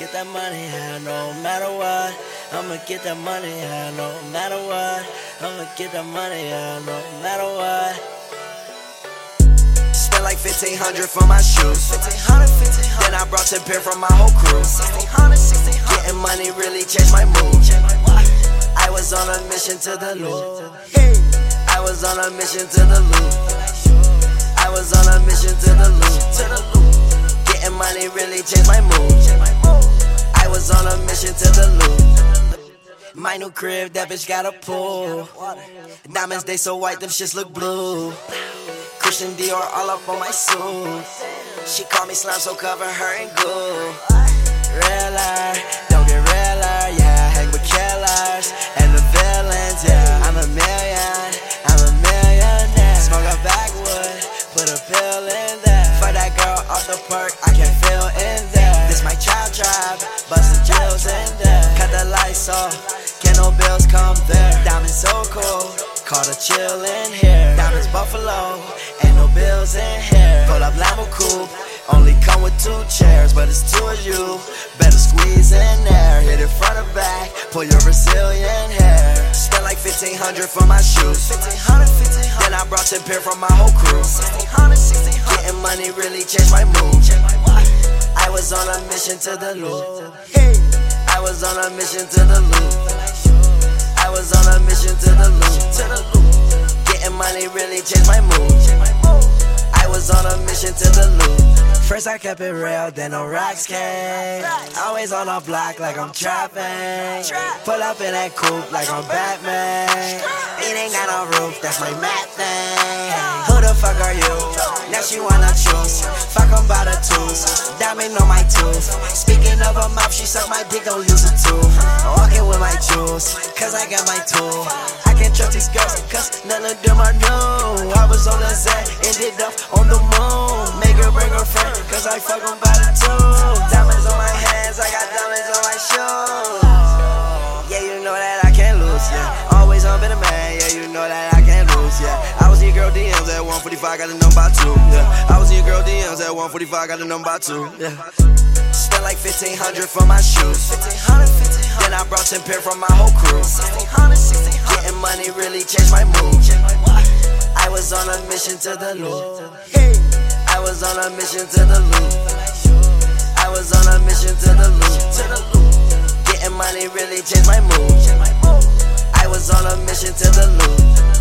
get that money, yeah, no matter what. I'ma get that money, yeah, no matter what. I'ma get that money, yeah, no matter what. Spent like 1500 for my shoes. 1500, 1500. Then I brought 10 pair from my whole crew. 1600, 1600. Getting money really changed my mood. I was on a mission to the Lord. I was on a mission to the loop. I was on a mission to the loop. Getting money really changed my mood. On a mission to the loop. My new crib, that bitch got a pool. Diamonds, they so white, them shits look blue. Christian Dior all up on my suit. She call me slime, so cover her in goo. Realer, don't get realer, yeah. Hang with killers and the villains, yeah. I'm a million, I'm a millionaire. Smoke a backwood, put a pill in there. For that girl off the perk, I can no bills come there. Diamonds so cool, Caught a chill in here. Diamonds Buffalo, ain't no bills in here. Pull up Lambo coupe. Only come with two chairs, but it's two of you. Better squeeze in there, hit it front or back, pull your Brazilian hair. Spent like 1500 for my shoes. 1500, 1500. Then I brought 10 pair from my whole crew. 1600, 1600. Getting money really changed my mood. I was on a mission to the Lord. I was on a mission to the loop. I was on a mission to the loop. Getting money really changed my mood. I was on a mission to the loop. First I kept it real, then the rocks came. Always on the block like I'm trapping. Pull up in that coupe like I'm Batman. It ain't got no roof, that's my mat thing. Who the fuck are you? Now she wanna choose. Fuck em by the tools. Diamond on my tooth. Speaking suck my dick, don't use a tooth. Walking with my jewels, cause I got my tool. I can't trust these girls, cause none of them are new. I was on the set, ended up on the moon. Make her bring her friend, cause I fuck em by the two. Diamonds on my hands, I got diamonds on girl DMs at 145, got a number two. Yeah. I was in your girl DMs at 145, got a number two. Yeah. Spent like 1500 for my shoes. 1500, Then I brought 10 pair from my whole crew. 1600, Getting money really changed my mood. I was on a mission to the loop. Hey. I was on a mission to the loop. I was on a mission to the loop. Getting money really changed my mood. I was on a mission to the loop.